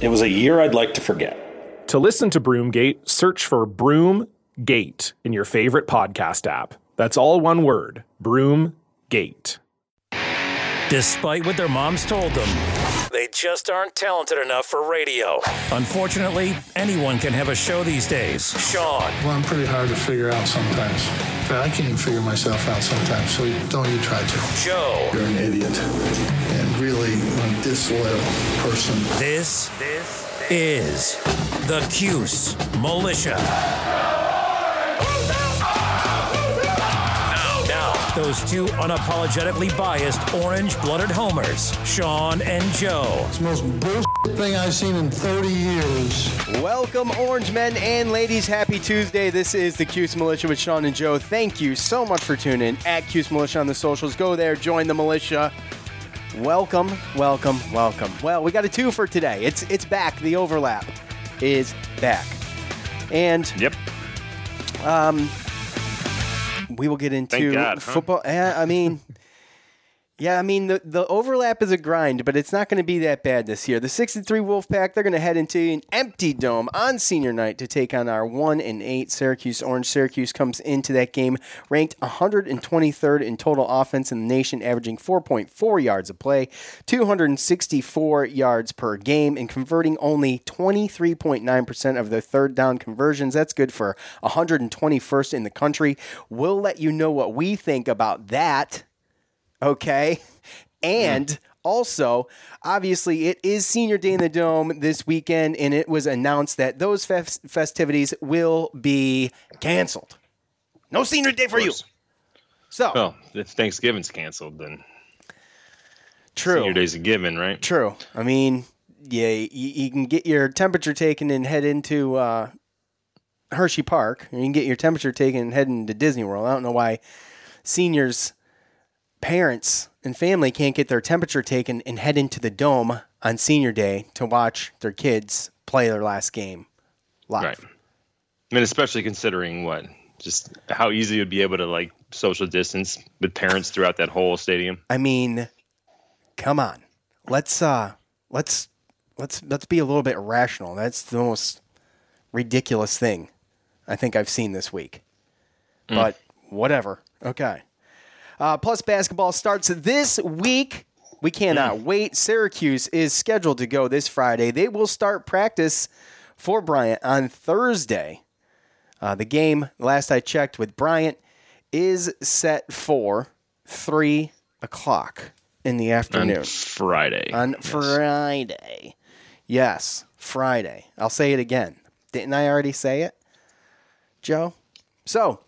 It was a year I'd like to forget. To listen to Broomgate, search for Broomgate in your favorite podcast app. That's all one word Broomgate. Despite what their moms told them, they just aren't talented enough for radio. Unfortunately, anyone can have a show these days. Sean, Well, I'm pretty hard to figure out sometimes. I can't even figure myself out sometimes, so don't you try to. Joe, You're an idiot and really a disloyal person. this, this is the Cuse Militia. Now, now, those two unapologetically biased orange-blooded homers, Sean and Joe. It's the most bullshit thing I've seen in 30 years. Welcome, Orange men and ladies. Happy Tuesday. This is the Cuse Militia with Sean and Joe. Thank you so much for tuning in at Cuse Militia on the socials. Go there, join the militia. Welcome, welcome, welcome. Well, we got a two for today. It's it's back. The overlap is back, and Yep. Um, we will get into God, huh? football. Eh, I mean, yeah, I mean the the overlap is a grind, but it's not going to be that bad this year. The six and three Wolfpack they're going to head into an empty dome on senior night to take on our one and eight Syracuse Orange. Syracuse comes into that game ranked 123rd in total offense in the nation, averaging 4.4 yards a play, 264 yards per game, and converting only 23.9% of their third down conversions. That's good for 121st in the country. We'll let you know what we think about that okay? And also, obviously, it is Senior Day in the Dome this weekend, and it was announced that those fes- festivities will be canceled. No Senior Day for you. So, Well, if Thanksgiving's canceled, then true. Senior Day's a given, right? True. I mean, yeah, you, you can get your temperature taken and head into uh, Hershey Park. Or you can get your temperature taken and head into Disney World. I don't know why seniors, parents, and family can't get their temperature taken and head into the dome on Senior Day to watch their kids play their last game live. Right. I mean, especially considering what just how easy it would be able to like social distance with parents throughout that whole stadium. I mean, come on. Let's uh let's let's let's be a little bit rational. That's the most ridiculous thing I think I've seen this week. But whatever. Okay. Uh, plus basketball starts this week. We cannot wait. Syracuse is scheduled to go this Friday. They will start practice for Bryant on Thursday. Uh, the game, last I checked with Bryant, is set for three o'clock in the afternoon On Friday. on Yes. Friday. Yes, Friday. I'll say it again. Didn't I already say it, Joe? So.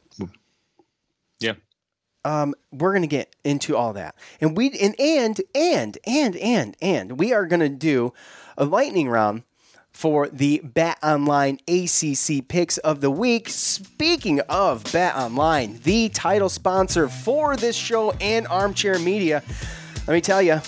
Um, we're gonna get into all that, and we and and and and and and we are gonna do a lightning round for the Bet Online ACC picks of the week. Speaking of Bet Online, the title sponsor for this show and Armchair Media, let me tell you,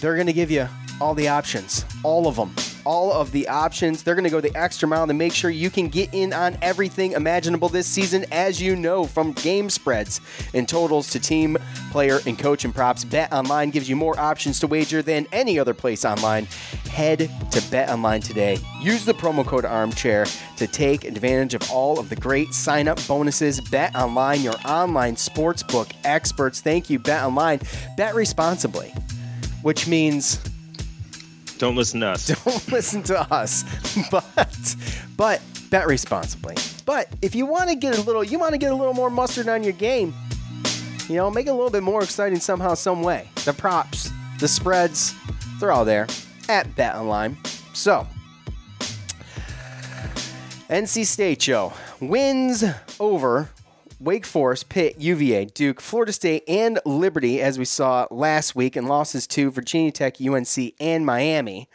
they're going to give you all the options, all of them, all of the options. They're going to go the extra mile to make sure you can get in on everything imaginable this season, as you know, from game spreads and totals to team, player, and coach and props. Bet Online gives you more options to wager than any other place online. Head to Bet Online today. Use the promo code Armchair to take advantage of all of the great sign up bonuses. Bet Online, your online sportsbook experts. Thank you, Bet Online. Bet responsibly, which means Don't listen to us. don't listen to us, but but bet responsibly. But if you want to get a little, you want to get a little more mustard on your game, You know, make it a little bit more exciting somehow, some way. The props, the spreads, they're all there at Bet Online. So, NC State show wins over Wake Forest, Pitt, UVA, Duke, Florida State, and Liberty, as we saw last week, and losses to Virginia Tech, UNC, and Miami.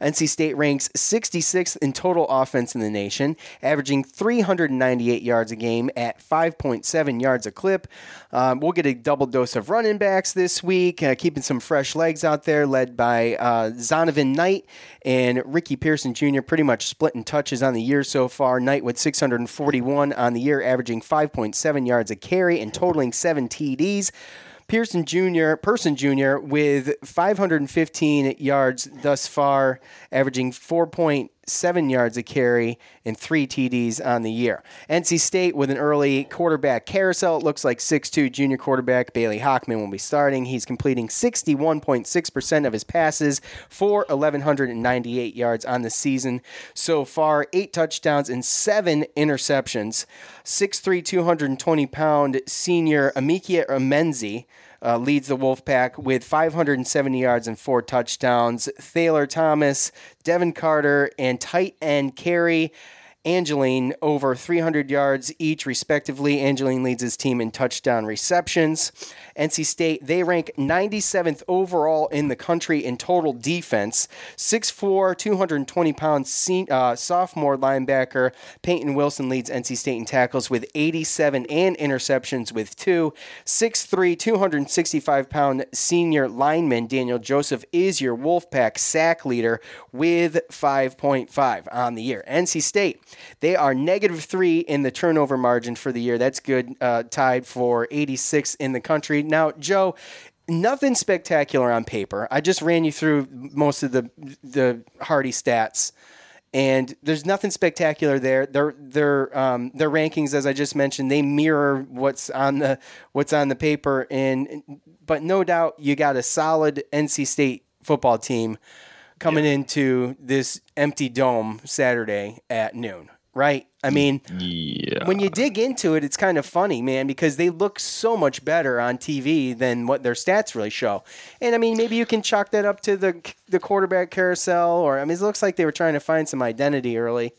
NC State ranks 66th in total offense in the nation, averaging 398 yards a game at 5.7 yards a clip. Um, we'll get a double dose of running backs this week, uh, keeping some fresh legs out there, led by uh, Zonovan Knight and Ricky Pearson Jr. Pretty much splitting touches on the year so far. Knight with 641 on the year, averaging 5.7 yards a carry and totaling seven TDs. Pearson Jr., Person Jr., with 515 yards thus far, averaging 4.7 yards a carry and three TDs on the year. NC State with an early quarterback carousel. It looks like 6'2 junior quarterback Bailey Hockman will be starting. He's completing 61.6% of his passes for 1,198 yards on the season so far, eight touchdowns and seven interceptions. 6'3, 220 pound senior Emeka Emezie uh, leads the Wolfpack with 570 yards and four touchdowns. Thayer Thomas, Devin Carter, and tight end Cary Angeline over 300 yards each, respectively. Angeline leads his team in touchdown receptions. NC State, they rank 97th overall in the country in total defense. 6'4, 220 pound uh, sophomore linebacker Peyton Wilson leads NC State in tackles with 87 and interceptions with two. 6'3, 265 pound senior lineman Daniel Joseph is your Wolfpack sack leader with 5.5 on the year. NC State, they are negative three in the turnover margin for the year. That's good, uh, tied for 86 in the country. Now, Joe, nothing spectacular on paper. I just ran you through most of the the Hardy stats, and there's nothing spectacular there. Their their um, their rankings, as I just mentioned, they mirror what's on the what's on the paper. And but no doubt, you got a solid NC State football team coming yeah. into this empty dome Saturday at noon, right? I mean, yeah. when you dig into it, it's kind of funny, man, because they look so much better on TV than what their stats really show. And I mean, maybe you can chalk that up to the the quarterback carousel, or I mean, it looks like they were trying to find some identity early.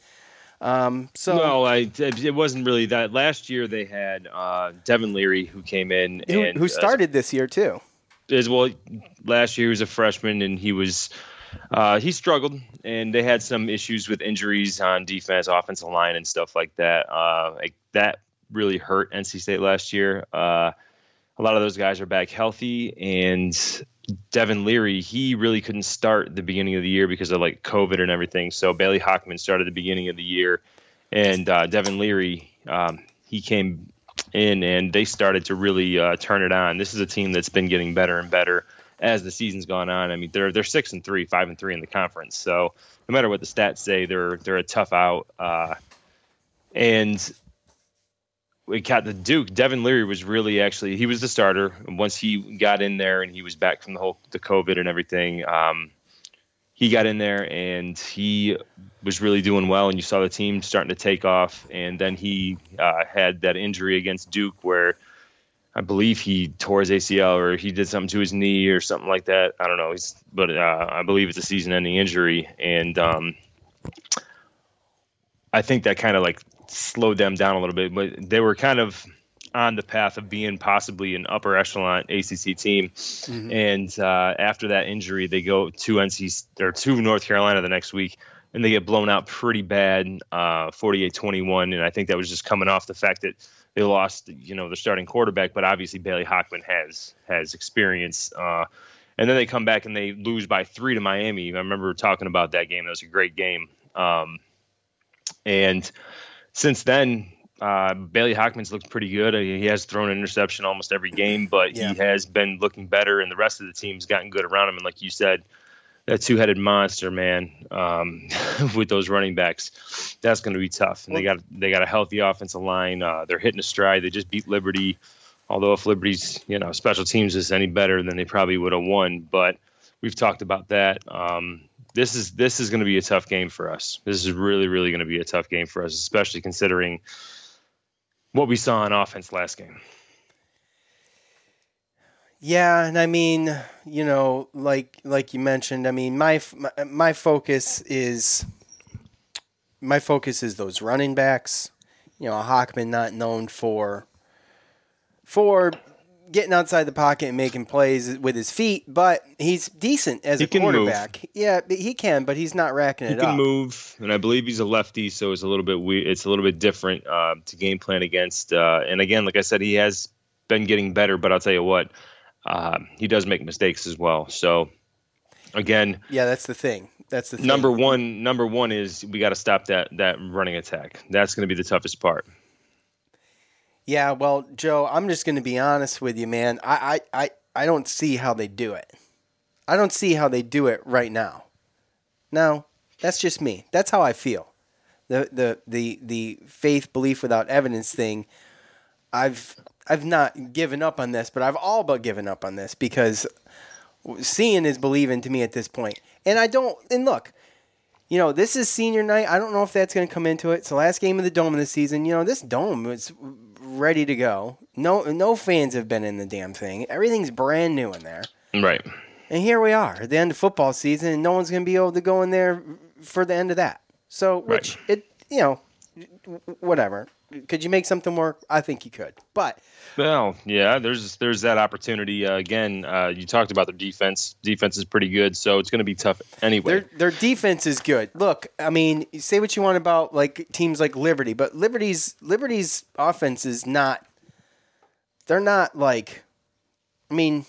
Um, so no, I, it wasn't really that. Last year they had uh, Devin Leary who came in who, and who uh, started uh, this year too. As well, last year he was a freshman and he was uh, he struggled, and they had some issues with injuries on defense, offensive line, and stuff like that. Uh, like that really hurt NC State last year. Uh, a lot of those guys are back healthy, and Devin Leary, he really couldn't start the beginning of the year because of like COVID and everything. So Bailey Hockman started the beginning of the year, and uh, Devin Leary, um, he came in and they started to really uh, turn it on. This is a team that's been getting better and better as the season's gone on. I mean, they're they're six and three, five and three in the conference. So no matter what the stats say, they're they're a tough out. Uh, and we got the Duke. Devin Leary was really actually he was the starter. And once he got in there and he was back from the whole the COVID and everything, um, he got in there and he was really doing well. And you saw the team starting to take off. And then he uh, had that injury against Duke where I believe he tore his ACL or he did something to his knee or something like that. I don't know. He's, but uh, I believe it's a season-ending injury, and um, I think that kind of like slowed them down a little bit. But they were kind of on the path of being possibly an upper echelon ACC team. Mm-hmm. And uh, after that injury, they go to NC or to North Carolina the next week, and they get blown out pretty bad, uh, 48-21. And I think that was just coming off the fact that they lost, you know, the starting quarterback, but obviously Bailey Hockman has has experience. Uh, and then they come back and they lose by three to Miami. I remember talking about that game. That was a great game. Um, and since then, uh, Bailey Hockman's looked pretty good. He has thrown an interception almost every game, but yeah. he has been looking better, and the rest of the team's gotten good around him. And like you said, that two-headed monster, man, um, with those running backs, that's going to be tough. And they got they got a healthy offensive line. Uh, they're hitting a stride. They just beat Liberty. Although if Liberty's you know special teams is any better, then they probably would have won. But we've talked about that. Um, this is this is going to be a tough game for us. This is really really going to be a tough game for us, especially considering what we saw on offense last game. Yeah, and I mean, you know, like like you mentioned, I mean, my my, my focus is my focus is those running backs. You know, a Hockman not known for for getting outside the pocket and making plays with his feet, but he's decent as He a can move. quarterback. Yeah, he can, but he's not racking He it up. He can move, and I believe he's a lefty, so it's a little bit weird. It's a little bit different uh, to game plan against. Uh, and again, like I said, he has been getting better, but I'll tell you what, uh, he does make mistakes as well. So again, Yeah, that's the thing. That's the thing. number one, number one is we got to stop that that running attack. That's going to be the toughest part. Yeah, well, Joe, I'm just going to be honest with you, man. I, I, I, I don't see how they do it. I don't see how they do it right now. No, that's just me. That's how I feel. The the the the faith belief without evidence thing. I've I've not given up on this, but I've all but given up on this because seeing is believing to me at this point. And I don't. And look, you know, this is senior night. I don't know if that's going to come into it. It's the last game of the dome of the season. You know, this dome is ready to go. No, no fans have been in the damn thing. Everything's brand new in there. Right. And here we are at the end of football season, and no one's going to be able to go in there for the end of that. So, which it, you know, whatever. Could you make something work? I think you could. But Well, yeah, there's there's that opportunity. Uh, again, uh, you talked about their defense. Defense is pretty good, so it's going to be tough anyway. Their their defense is good. Look, I mean, say what you want about like teams like Liberty, but Liberty's Liberty's offense is not. They're not like, I mean,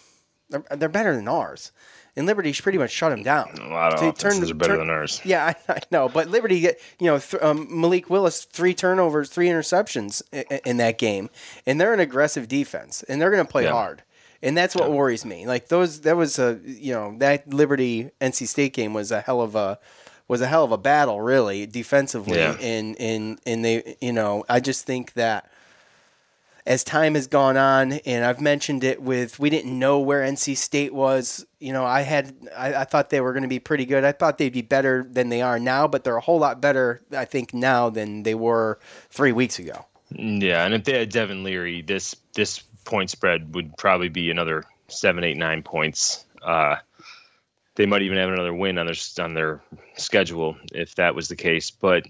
they're, they're better than ours, and Liberty pretty much shut him down. A lot of They offenses turned- are better turn- than ours. Yeah, I, I know, but Liberty, get you know, th- um, Malik Willis three turnovers, three interceptions in, in that game, and they're an aggressive defense, and they're going to play Yeah. hard, and that's what worries me. Like those, that was a you know that Liberty NC State game was a hell of a was a hell of a battle, really defensively, Yeah. and and and they you know I just think that as time has gone on, and I've mentioned it with we didn't know where NC State was. You know, I had I, I thought they were going to be pretty good. I thought they'd be better than they are now, but they're a whole lot better, I think, now than they were three weeks ago. Yeah, and if they had Devin Leary, this this point spread would probably be another seven, eight, nine points. Uh, they might even have another win on their on their schedule if that was the case. But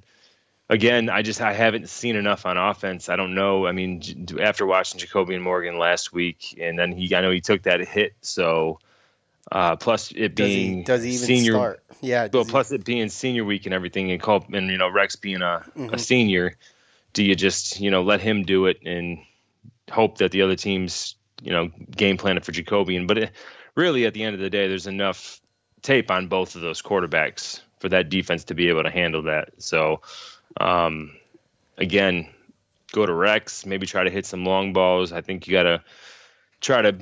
again, I just I haven't seen enough on offense. I don't know. I mean, after watching JaCobian Morgan last week, and then he I know he took that hit. So uh, plus it Does being he does he even senior, start? Yeah. well, does he- plus it being senior week and everything, and Culp and you know Rex being a, Mhm. a senior, do you just you know let him do it and hope that the other teams you know game plan it for JaCobian? But it, really, at the end of the day, there's enough tape on both of those quarterbacks for that defense to be able to handle that. So, um, again, go to Rex, maybe try to hit some long balls. I think you got to try to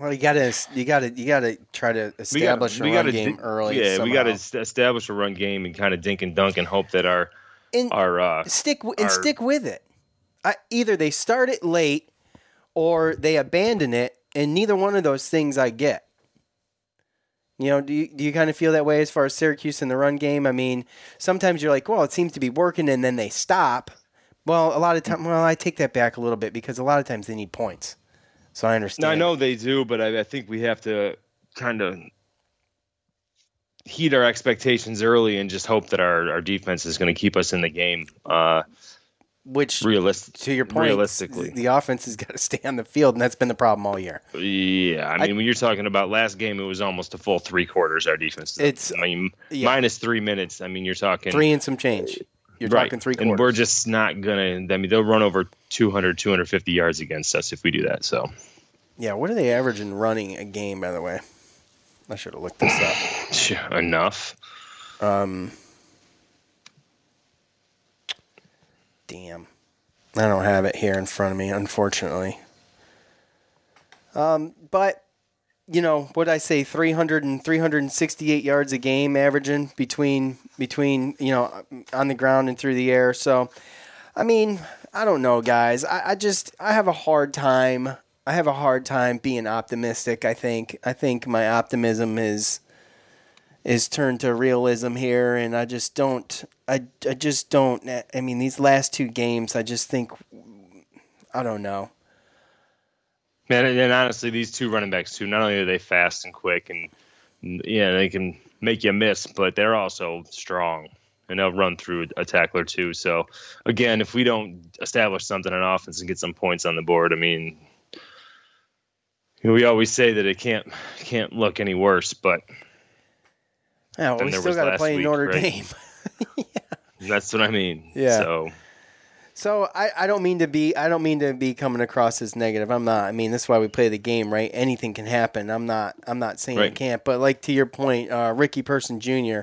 well, you gotta you gotta you gotta try to establish a run gotta game early. Yeah, we got to establish a run game and kind of dink and dunk and hope that our And our uh, stick w- and our- stick with it. I, either they start it late or they abandon it, and neither one of those things I get. You know, do you, do you kind of feel that way as far as Syracuse in the run game? I mean, sometimes you're like, well, it seems to be working, and then they stop. Well, a lot of time, well, I take that back a little bit because a lot of times they need points. So I understand. No, I know they do, but I, I think we have to kind of heat our expectations early and just hope that our, our defense is going to keep us in the game. Uh, Which, realistic, to your point, realistically, the offense has got to stay on the field, and that's been the problem all year. yeah. I mean, when you're talking about last game, it was almost a full three quarters. Our defense. It's- I mean, yeah. minus three minutes. I mean, you're talking Three and some change. You're right. talking three and we're just not gonna. I mean, they'll run over 200, 250 yards against us if we do that. So Yeah, what are they averaging running a game, by the way? I should have looked this up. enough. Um, damn. I don't have it here in front of me, unfortunately. Um, but, you know, what I say, 300 and 368 yards a game averaging between, between, you know, on the ground and through the air. So, I mean, I don't know, guys. I, I just, I have a hard time. I have a hard time being optimistic. I think, I think my optimism is, is turned to realism here, and I just don't. I, I just don't. I mean, these last two games, I just think. I don't know. Man, and honestly, these two running backs too. Not only are they fast and quick, and yeah, they can make you miss, but they're also strong and they'll run through a tackler too. So again, if we don't establish something on offense and get some points on the board, I mean, we always say that it can't can't look any worse, but yeah, well, we still got to play week, Notre right? Dame. yeah. That's what I mean. Yeah. So. So I, I don't mean to be I don't mean to be coming across as negative. I'm not. I mean that's why we play the game, right? Anything can happen. I'm not I'm not saying right. it can't. But like to your point, uh, Ricky Person Jr.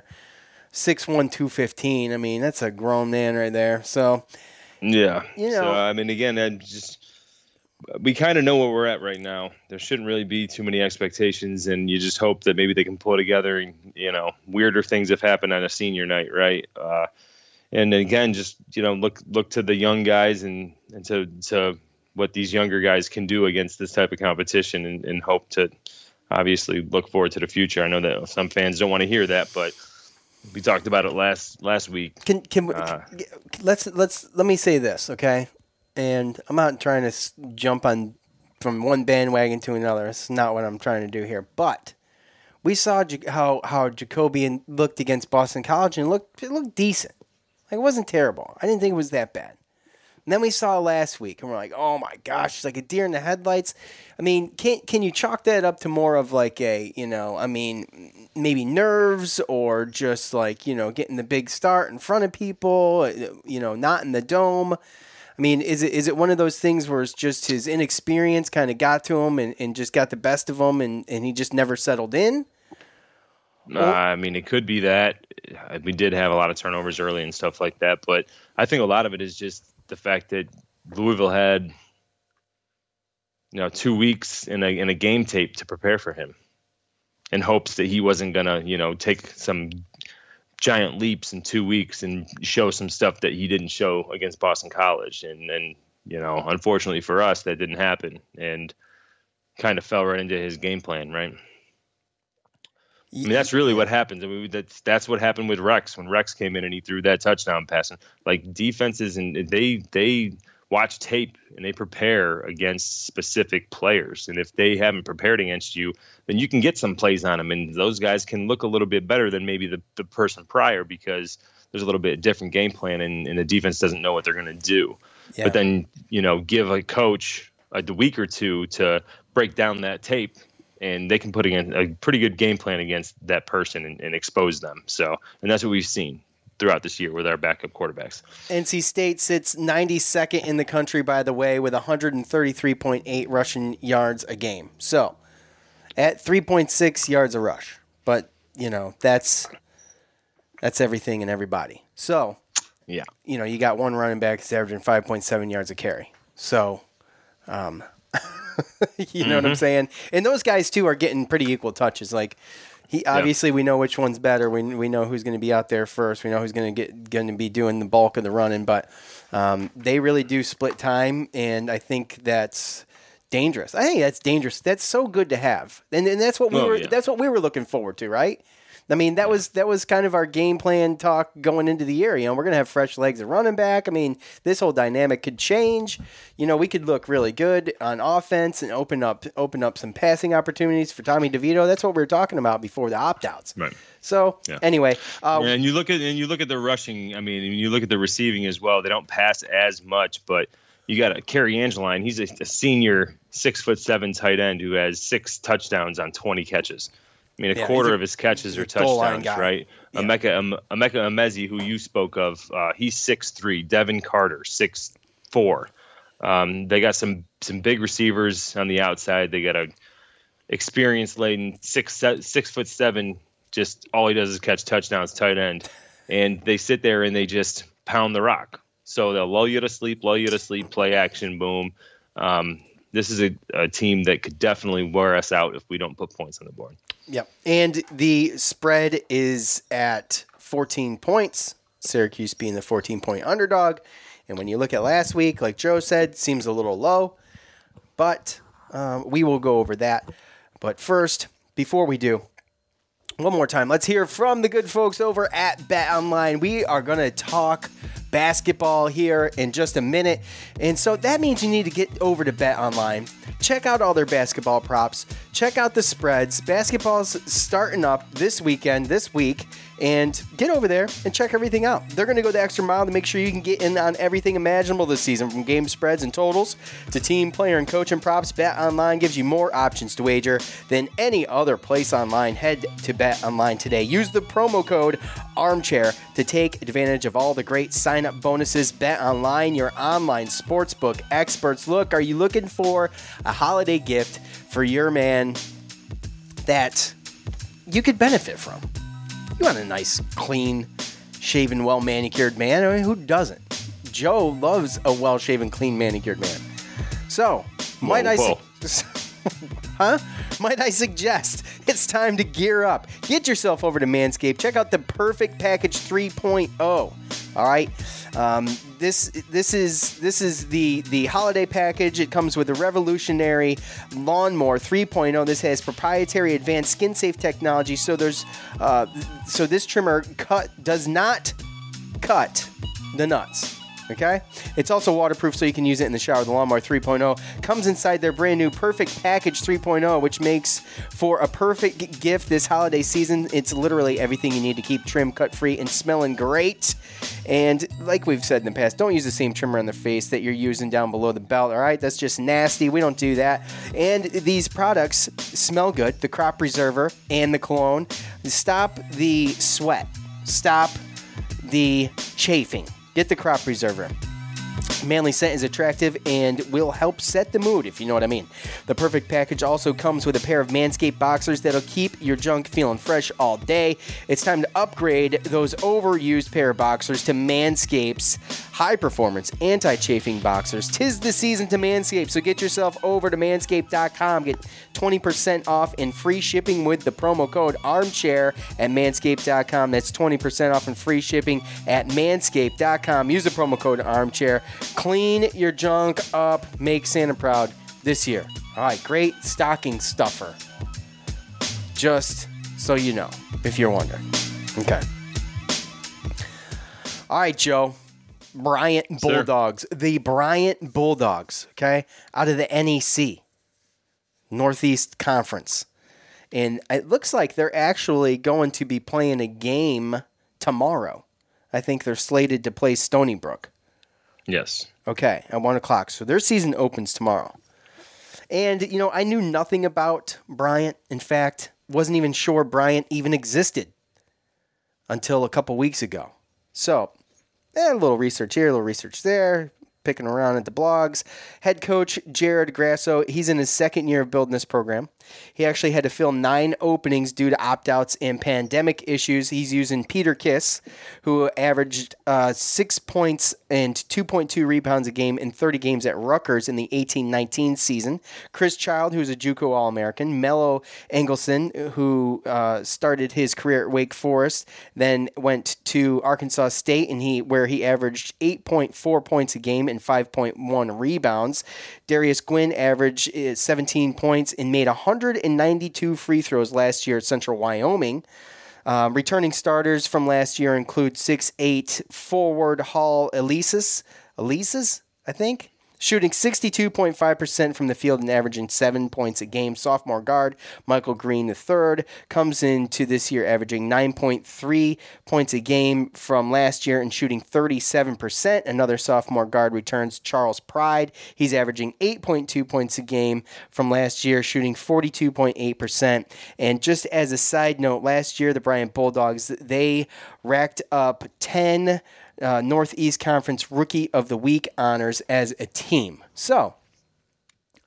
Six one two fifteen. I mean that's a grown man right there. So yeah, you know. So, I mean again, I just we kind of know where we're at right now. There shouldn't really be too many expectations, and you just hope that maybe they can pull together. And you know, weirder things have happened on a senior night, right? Uh, and again, just you know, look look to the young guys and and to to what these younger guys can do against this type of competition, and, and hope to obviously look forward to the future. I know that some fans don't want to hear that, but we talked about it last last week. Can can, uh, can let's let's let me say this, okay? And I'm not trying to jump on from one bandwagon to another. It's not what I'm trying to do here, but we saw how how JaCobian looked against Boston College and looked it looked decent. Like it wasn't terrible. I didn't think it was that bad. And then we saw last week, and we're like, oh my gosh, it's like a deer in the headlights. I mean, can can you chalk that up to more of like a, you know, I mean, maybe nerves or just like you know getting the big start in front of people, uh, you know, not in the dome. I mean, is it is it one of those things where it's just his inexperience kind of got to him and, and just got the best of him, and, and he just never settled in? Uh, I mean, it could be that we did have a lot of turnovers early and stuff like that, but I think a lot of it is just the fact that Louisville had you know two weeks in a in a game tape to prepare for him, in hopes that he wasn't gonna you know take some giant leaps in two weeks and show some stuff that he didn't show against Boston College, and and you know unfortunately for us that didn't happen and kind of fell right into his game plan, right? I mean, that's really what happens. I mean, that's that's what happened with Rex when Rex came in and he threw that touchdown pass. And like defenses and they they watch tape and they prepare against specific players. And if they haven't prepared against you, then you can get some plays on them, and those guys can look a little bit better than maybe the the person prior because there's a little bit different game plan, and, and the defense doesn't know what they're going to do. Yeah. But then you know, give a coach a week or two to break down that tape and they can put in a pretty good game plan against that person and, and, expose them. So, and that's what we've seen throughout this year with our backup quarterbacks. NC State sits 92nd in the country, by the way, with 133.8 rushing yards a game. So, at 3.6 yards a rush, but you know that's that's everything and everybody. So, yeah, you know you got one running back that's averaging 5.7 yards a carry. So, um, you know mm-hmm. what I'm mm-hmm. saying? And those guys too are getting pretty equal touches. Like he obviously yeah. we know which one's better. We, we know who's going to be out there first. We know who's going to get going to be doing the bulk of the running. But um, they really do split time, and I think that's dangerous. I think that's dangerous. That's so good to have, and, and that's what we oh, were. Yeah. That's what we were looking forward to, right? I mean, that was that was kind of our game plan talk going into the year. You know, we're gonna have fresh legs at running back. I mean, this whole dynamic could change. You know, we could look really good on offense and open up open up some passing opportunities for Tommy DeVito. That's what we were talking about before the opt outs. Right. So yeah. anyway, uh, and you look at and you look at the rushing. I mean, you look at the receiving as well. They don't pass as much, but you got a Cary Angeline. He's a, a, senior six foot seven tight end who has six touchdowns on 20 catches. I mean, a yeah, quarter a, of his catches are touchdowns, right? Yeah. Emeka um, Emeka Emezie, who you spoke of, uh, he's six three. Devin Carter, six four. Um, they got some some big receivers on the outside. They got a experienced laden six six foot seven. Just all he does is catch touchdowns, tight end, and they sit there and they just pound the rock. So they'll lull you to sleep, lull you to sleep, play action, boom. Um, this is a, a team that could definitely wear us out if we don't put points on the board. Yep. And the spread is at 14 points, Syracuse being the 14 point underdog. And when you look at last week, like Joe said, seems a little low, but um, we will go over that. But first, before we do, one more time, let's hear from the good folks over at Bet Online. We are going to talk basketball here in just a minute. And so that means you need to get over to Bet Online. Check out all their basketball props. Check out the spreads. Basketball's starting up this weekend, this week, and get over there and check everything out. They're going to go the extra mile to make sure you can get in on everything imaginable this season from game spreads and totals to team, player, and coaching props. Bet Online gives you more options to wager than any other place online. Head to Bet Online today. Use the promo code ARMCHAIR to take advantage of all the great sign bonuses. Bet Online, your online sportsbook experts. Look, are you looking for a holiday gift for your man that you could benefit from? You want a nice, clean, shaven, well manicured man. I mean, who doesn't? Joe loves a well shaven, clean, manicured man. So, might Whoa, I whoa. su- huh? Might I suggest it's time to gear up. Get yourself over to Manscaped. Check out the Perfect Package 3.0. All right, um, this this is this is the the holiday package. It comes with a revolutionary lawnmower 3.0. This has proprietary advanced skin safe technology. So there's uh, so this trimmer cut does not cut the nuts. Okay? It's also waterproof so you can use it in the shower. The Lawnmower 3.0 comes inside their brand new Perfect Package 3.0, which makes for a perfect gift this holiday season. It's literally everything you need to keep trim, cut free, and smelling great. And like we've said in the past, don't use the same trimmer on the face that you're using down below the belt, all right? That's just nasty. We don't do that. And these products smell good the crop preserver and the cologne. Stop the sweat. Stop the chafing. Get the crop preserver. Manly scent is attractive and will help set the mood, if you know what I mean. The perfect package also comes with a pair of Manscaped boxers that'll keep your junk feeling fresh all day. It's time to upgrade those overused pair of boxers to Manscaped's high performance anti chafing boxers. Tis the season to Manscaped, so get yourself over to manscaped.com. Get 20% off and free shipping with the promo code armchair at manscaped.com. That's 20% off and free shipping at manscaped.com. Use the promo code armchair. Clean your junk up. Make Santa proud this year. All right, great stocking stuffer. Just so you know, if you're wondering. Okay. All right, Joe. Bryant Sir. Bulldogs. The Bryant Bulldogs, okay? Out of the NEC, Northeast Conference. And it looks like they're actually going to be playing a game tomorrow. I think they're slated to play Stony Brook. Yes. Okay, at one o'clock. So their season opens tomorrow. And, you know, I knew nothing about Bryant. In fact, wasn't even sure Bryant even existed until a couple weeks ago. So, eh, a little research here, a little research there, picking around at the blogs. Head coach Jared Grasso, he's in his second year of building this program. He actually had to fill nine openings due to opt outs and pandemic issues. He's using Peter Kiss, who averaged uh, six points and 2.2 rebounds a game in 30 games at Rutgers in the 18 19 season. Chris Child, who's a Juco All American. Melo Eggleston, who uh, started his career at Wake Forest, then went to Arkansas State, and he where he averaged 8.4 points a game and 5.1 rebounds. Darius Gwynn averaged uh, 17 points and made 192 free throws last year at Central Wyoming. Um, returning starters from last year include 6'8 forward Hall Elises, Elises, I think, shooting 62.5% from the field and averaging seven points a game. Sophomore guard Michael Green III comes into this year averaging 9.3 points a game from last year and shooting 37%. Another sophomore guard returns Charles Pride. He's averaging 8.2 points a game from last year, shooting 42.8%. And just as a side note, last year the Bryant Bulldogs they racked up 10 uh, Northeast Conference Rookie of the Week honors as a team. So,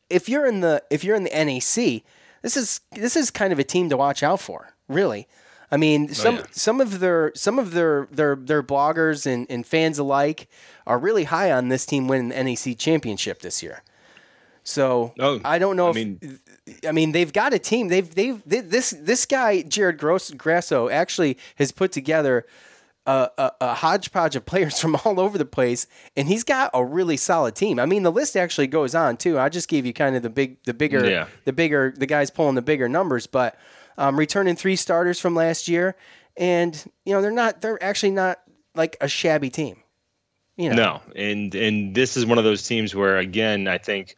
if you're in the if you're in the NEC, this is this is kind of a team to watch out for. Really, I mean, some yeah. some of their some of their their their bloggers and, and fans alike are really high on this team winning the NEC championship this year. So Oh, I don't know I if mean- I mean they've got a team. They've they've they, this this guy Jared Gross, Grasso actually has put together a, a, a hodgepodge of players from all over the place, and he's got a really solid team. I mean, the list actually goes on too. I just gave you kind of the big, the bigger, Yeah. the bigger, the guys pulling the bigger numbers, but um, returning three starters from last year, and you know they're not, they're actually not like a shabby team. You know. No, and and this is one of those teams where again I think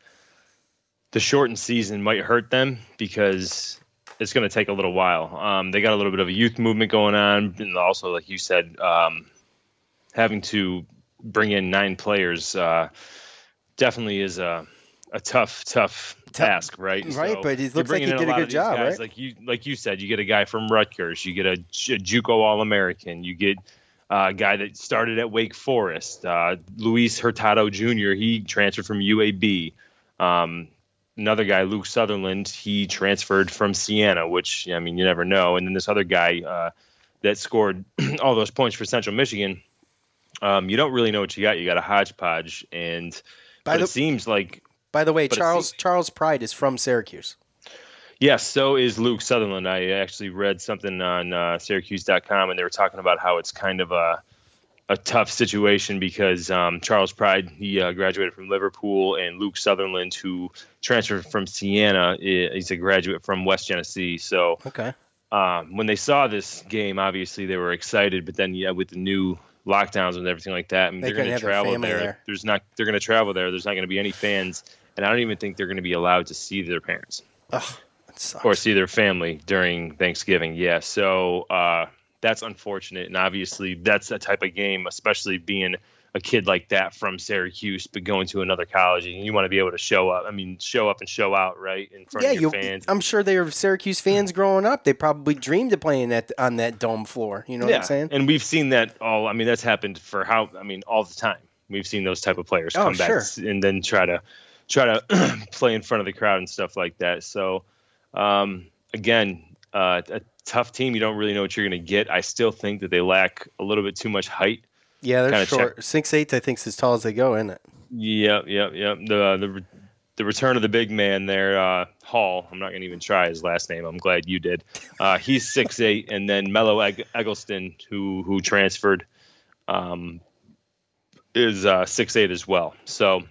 the shortened season might hurt them because it's going to take a little while. Um, they got a little bit of a youth movement going on, and also like you said, um, having to bring in nine players uh, definitely is a a tough tough task, right? Right, but it looks like he did a lot good job, guys, right? Like you, like you said, you get a guy from Rutgers, you get a, JUCO All American, you get a guy that started at Wake Forest, uh, Luis Hurtado Jr. He transferred from UAB. Um, another guy, Luke Sutherland, he transferred from Siena, which I mean, you never know. And then this other guy uh, that scored all those points for Central Michigan. Um, you don't really know what you got. You got a hodgepodge, and By but the- it seems like By the way, Charles seems- Charles Pride is from Syracuse. Yes, so is Luke Sutherland. I actually read something on uh, Syracuse.com, and they were talking about how it's kind of a a tough situation because um, Charles Pride he uh, graduated from Liverpool, and Luke Sutherland, who transferred from Siena, i- he's a graduate from West Genesee. So Okay. um, when they saw this game, obviously they were excited, but then yeah, with the new lockdowns and everything like that, and They they're going to travel there. there. There's not. They're going to travel there. There's not going to be any fans, and I don't even think they're going to be allowed to see their parents Ugh, or see their family during Thanksgiving. Yeah, so uh, that's unfortunate, and obviously that's a type of game, especially being a kid like that from Syracuse, but going to another college, and you want to be able to show up. I mean, show up and show out, right, in front yeah, of your you. fans. I'm sure they were Syracuse fans growing up. They probably dreamed of playing at on that dome floor. You know what I'm saying? And we've seen that all. I mean, that's happened for how? I mean, all the time. We've seen those type of players Oh, come back sure. s- and then try to try to play in front of the crowd and stuff like that. So, um, again, uh, a tough team. You don't really know what you're going to get. I still think that they lack a little bit too much height. Yeah, they're Kinda short. Six eight, I think, is as tall as they go, isn't it? Yep, yep, yep. The the the return of the big man there, uh, Hall. I'm not going to even try his last name. I'm glad you did. Uh, he's six eight, and then Melo Egg- Eggleston, who who transferred, um, is uh, six eight as well. So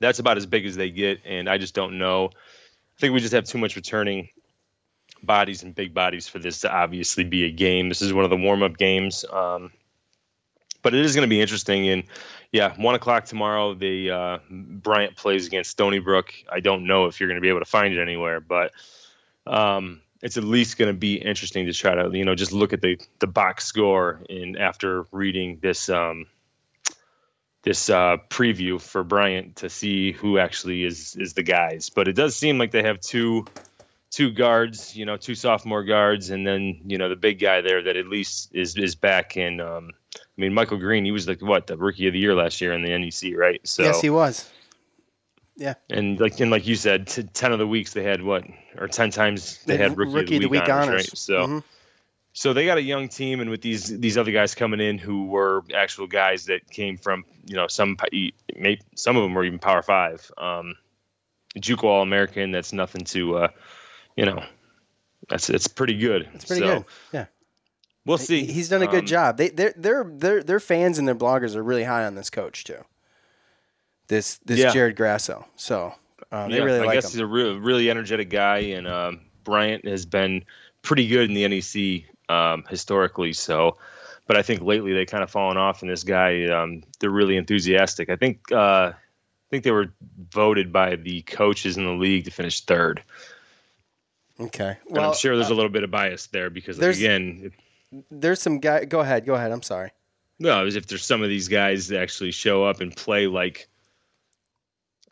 that's about as big as they get, and I just don't know. I think we just have too much returning bodies and big bodies for this to obviously be a game. This is one of the warm up games. Um, but it is going to be interesting. And yeah, one o'clock tomorrow, the uh, Bryant plays against Stony Brook. I don't know if you're going to be able to find it anywhere, but um, it's at least going to be interesting to try to you know just look at the the box score and after reading this um, this uh, preview for Bryant to see who actually is is the guys. But it does seem like they have two two guards, you know, two sophomore guards, and then you know the big guy there that at least is is back in. Um, I mean, Michael Green, he was like what the rookie of the year last year in the NEC, right? So yes, he was. Yeah, and like and like you said, t- ten of the weeks they had what, or ten times they, had rookie, of the week, honors, right? So. Mhm. So they got a young team, and with these these other guys coming in who were actual guys that came from you know some maybe some of them were even Power Five, um, JUCO All American. That's nothing to uh, you know, that's it's pretty good. It's pretty So, good. Yeah, We'll see. He's done a good Um, job. They, their their their their fans and their bloggers are really high on this coach too. This this Yeah. Jared Grasso. So uh, they yeah, really I like guess him. he's a real, really energetic guy, and um, Bryant has been pretty good in the NEC um, historically. So, but I think lately they kind of fallen off, and this guy, um, they're really enthusiastic. I think uh, I think they were voted by the coaches in the league to finish third. Okay. And I'm sure there's uh, a little bit of bias there because, there's- again, if, there's some guy. Go ahead. Go ahead. I'm sorry. no, if there's some of these guys that actually show up and play like.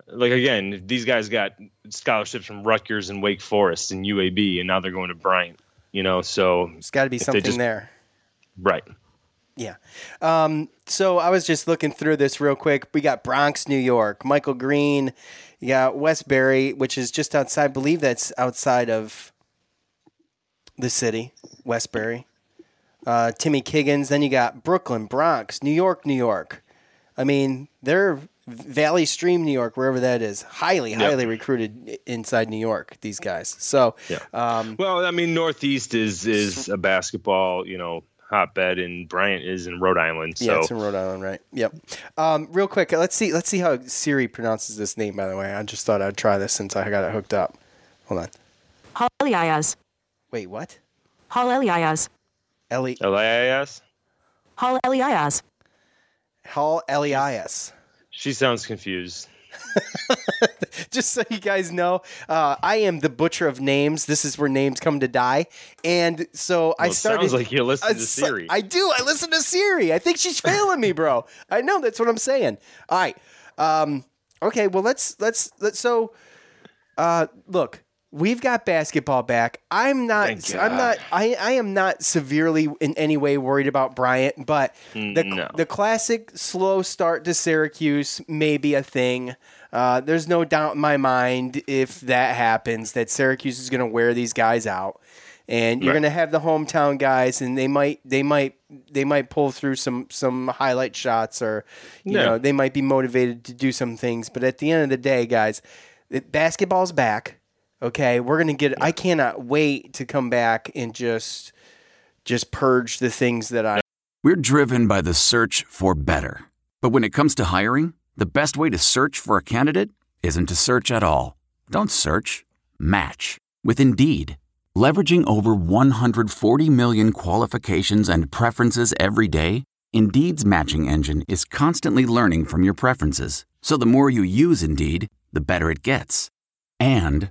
Like again, these guys got scholarships from Rutgers and Wake Forest and UAB, and now they're going to Bryant. You know, so it's got to be something just- there. right. Yeah. Um, so I was just looking through this real quick. We got Bronx, New York, Michael Green. You got Westbury, which is just outside. I believe that's outside of the city, Westbury. Uh, Timmy Kiggins. Then you got Brooklyn, Bronx, New York, New York. I mean, they're Valley Stream, New York, wherever that is. Highly, highly recruited inside New York. These guys. So, Yeah. um, Well, I mean, Northeast is is a basketball, you know, hotbed, and Bryant is in Rhode Island. So Yeah, it's in Rhode Island, right? Yep. Um, real quick, let's see. Let's see how Siri pronounces this name. By the way, I just thought I'd try this since I got it hooked up. Hold on. Haliayas. Wait, what? Haliayas. Ellie LAIS. Haliayas. Hall Elias. She sounds confused. Just so you guys know, uh, I am the butcher of names. This is where names come to die, and so Well, I started. sounds like you listen I to Siri. I do. I listen to Siri. I think she's failing me, bro. I know that's what I'm saying. All right. Um, okay. Well, let's let's let's. So, uh, look, we've got basketball back. I'm not. I'm not. I I am not severely in any way worried about Bryant, but the No. the classic slow start to Syracuse may be a thing. Uh, there's no doubt in my mind if that happens that Syracuse is going to wear these guys out, and you're Right. going to have the hometown guys, and they might they might they might pull through some some highlight shots, or you know they might be motivated to do some things. But at the end of the day, guys, basketball's back. Okay, we're gonna get. I cannot wait to come back and just just purge the things that I We're driven by the search for better. But when it comes to hiring, the best way to search for a candidate isn't to search at all. Don't search, match with Indeed. Leveraging over 140 million qualifications and preferences every day, Indeed's matching engine is constantly learning from your preferences. So the more you use Indeed, the better it gets. And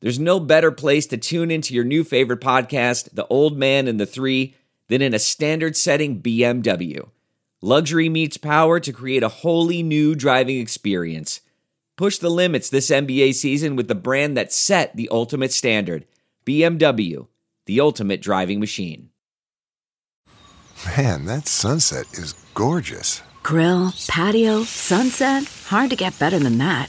there's no better place to tune into your new favorite podcast, The Old Man and the Three, than in a standard setting BMW. Luxury meets power to create a wholly new driving experience. Push the limits this NBA season with the brand that set the ultimate standard BMW, the ultimate driving machine. Man, that sunset is gorgeous. Grill, patio, sunset. Hard to get better than that.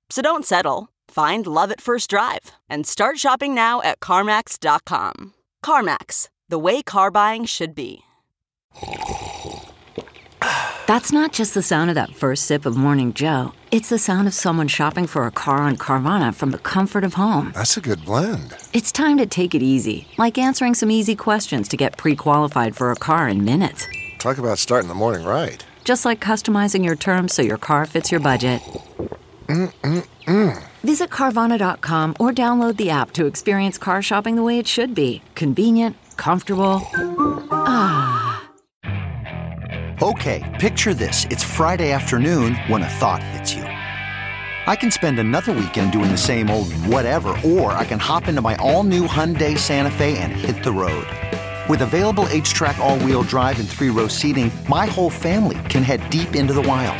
So don't settle. Find love at first drive and start shopping now at CarMax.com. CarMax, the way car buying should be. That's not just the sound of that first sip of Morning Joe. It's the sound of someone shopping for a car on Carvana from the comfort of home. That's a good blend. It's time to take it easy, like answering some easy questions to get pre qualified for a car in minutes. Talk about starting the morning right. Just like customizing your terms so your car fits your budget. Mm-mm-mm. Visit Carvana.com or download the app to experience car shopping the way it should be convenient, comfortable. Ah. Okay, picture this. It's Friday afternoon when a thought hits you. I can spend another weekend doing the same old whatever, or I can hop into my all new Hyundai Santa Fe and hit the road. With available HTRAC, all wheel drive, and three row seating, my whole family can head deep into the wild.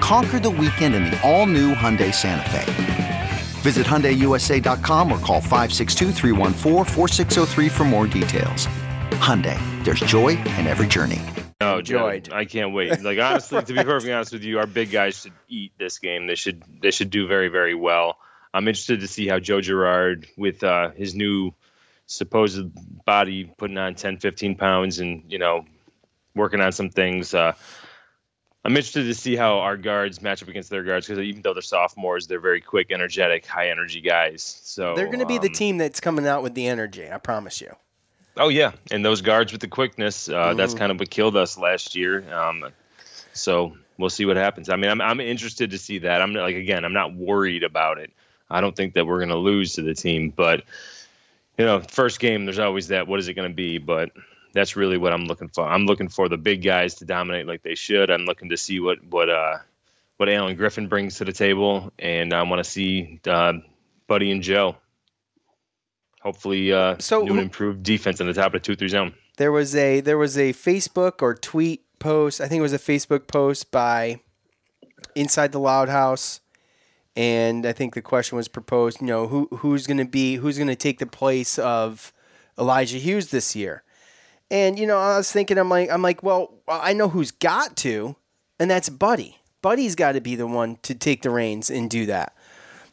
Conquer the weekend in the all-new Hyundai Santa Fe. Visit HyundaiUSA.com or call 562 for more details. Hyundai, there's joy in every journey. No, Joy, I can't wait. Like honestly, to be perfectly honest with you, our big guys should eat this game. They should they should do very very well. I'm interested to see how Joe Girard with uh, his new supposed body putting on 10 15 pounds and you know working on some things uh, I'm interested to see how our guards match up against their guards because even though they're sophomores, they're very quick, energetic, high energy guys. So they're going to be um, the team that's coming out with the energy. I promise you. Oh yeah, and those guards with the quickness, uh, mm-hmm. that's kind of what killed us last year. Um, so we'll see what happens. I mean, I'm I'm interested to see that. I'm like again, I'm not worried about it. I don't think that we're going to lose to the team, but you know, first game, there's always that. What is it going to be? But that's really what I'm looking for. I'm looking for the big guys to dominate like they should. I'm looking to see what what uh what Alan Griffin brings to the table, and I want to see uh, Buddy and Joe. Hopefully, uh, so new and improved defense in the top of the two three zone. There was a there was a Facebook or tweet post. I think it was a Facebook post by Inside the Loud House, and I think the question was proposed. You know, who who's going to be who's going to take the place of Elijah Hughes this year? And you know, I was thinking, I'm like, I'm like, well, I know who's got to, and that's Buddy. Buddy's got to be the one to take the reins and do that.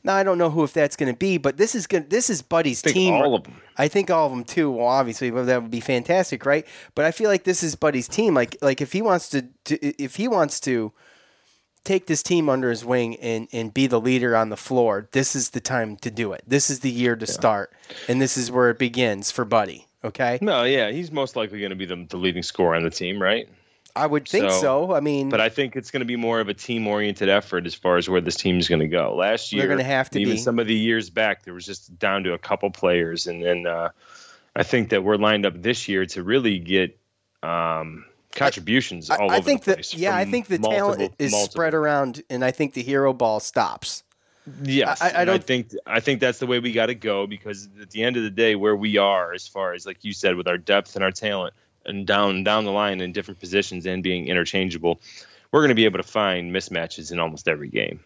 Now I don't know who if that's going to be, but this is good. This is Buddy's team. All of them. I think all of them too. Well, obviously, well, that would be fantastic, right? But I feel like this is Buddy's team. Like, like if he wants to, to if he wants to take this team under his wing and, and be the leader on the floor, this is the time to do it. This is the year to yeah. start, and this is where it begins for Buddy. Okay. No, yeah, he's most likely going to be the, the leading scorer on the team, right? I would think so, so. I mean, but I think it's going to be more of a team-oriented effort as far as where this team is going to go. Last year, they're going to have to even be. some of the years back, there was just down to a couple players, and and uh, I think that we're lined up this year to really get um, contributions I, all I over think the place. That, yeah, I think the multiple, talent is multiple. spread around, and I think the hero ball stops. Yes, I, I, don't I think I think that's the way we got to go because at the end of the day, where we are as far as like you said, with our depth and our talent, and down down the line in different positions and being interchangeable, we're going to be able to find mismatches in almost every game,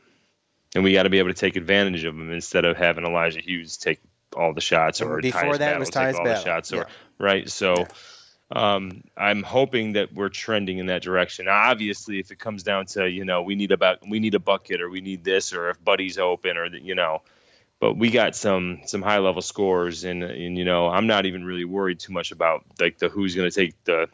and we got to be able to take advantage of them instead of having Elijah Hughes take all the shots or before Tyus that Battle was take all Battle. the shots or yeah. right. So. Yeah um, I'm hoping that we're trending in that direction. Obviously, if it comes down to you know we need a we need a bucket or we need this or if Buddy's open or you know, but we got some some high level scores and and you know I'm not even really worried too much about like the who's going to take the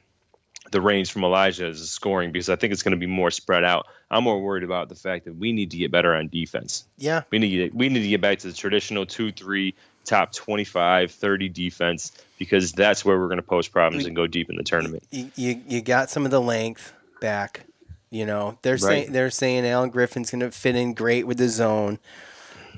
the reins from Elijah as a scoring because I think it's going to be more spread out. I'm more worried about the fact that we need to get better on defense. Yeah, we need to get, we need to get back to the traditional two three top 25, 30 defense because that's where we're going to pose problems and go deep in the tournament. You, you, you got some of the length back. You know, they're right. saying they're saying Alan Griffin's going to fit in great with the zone.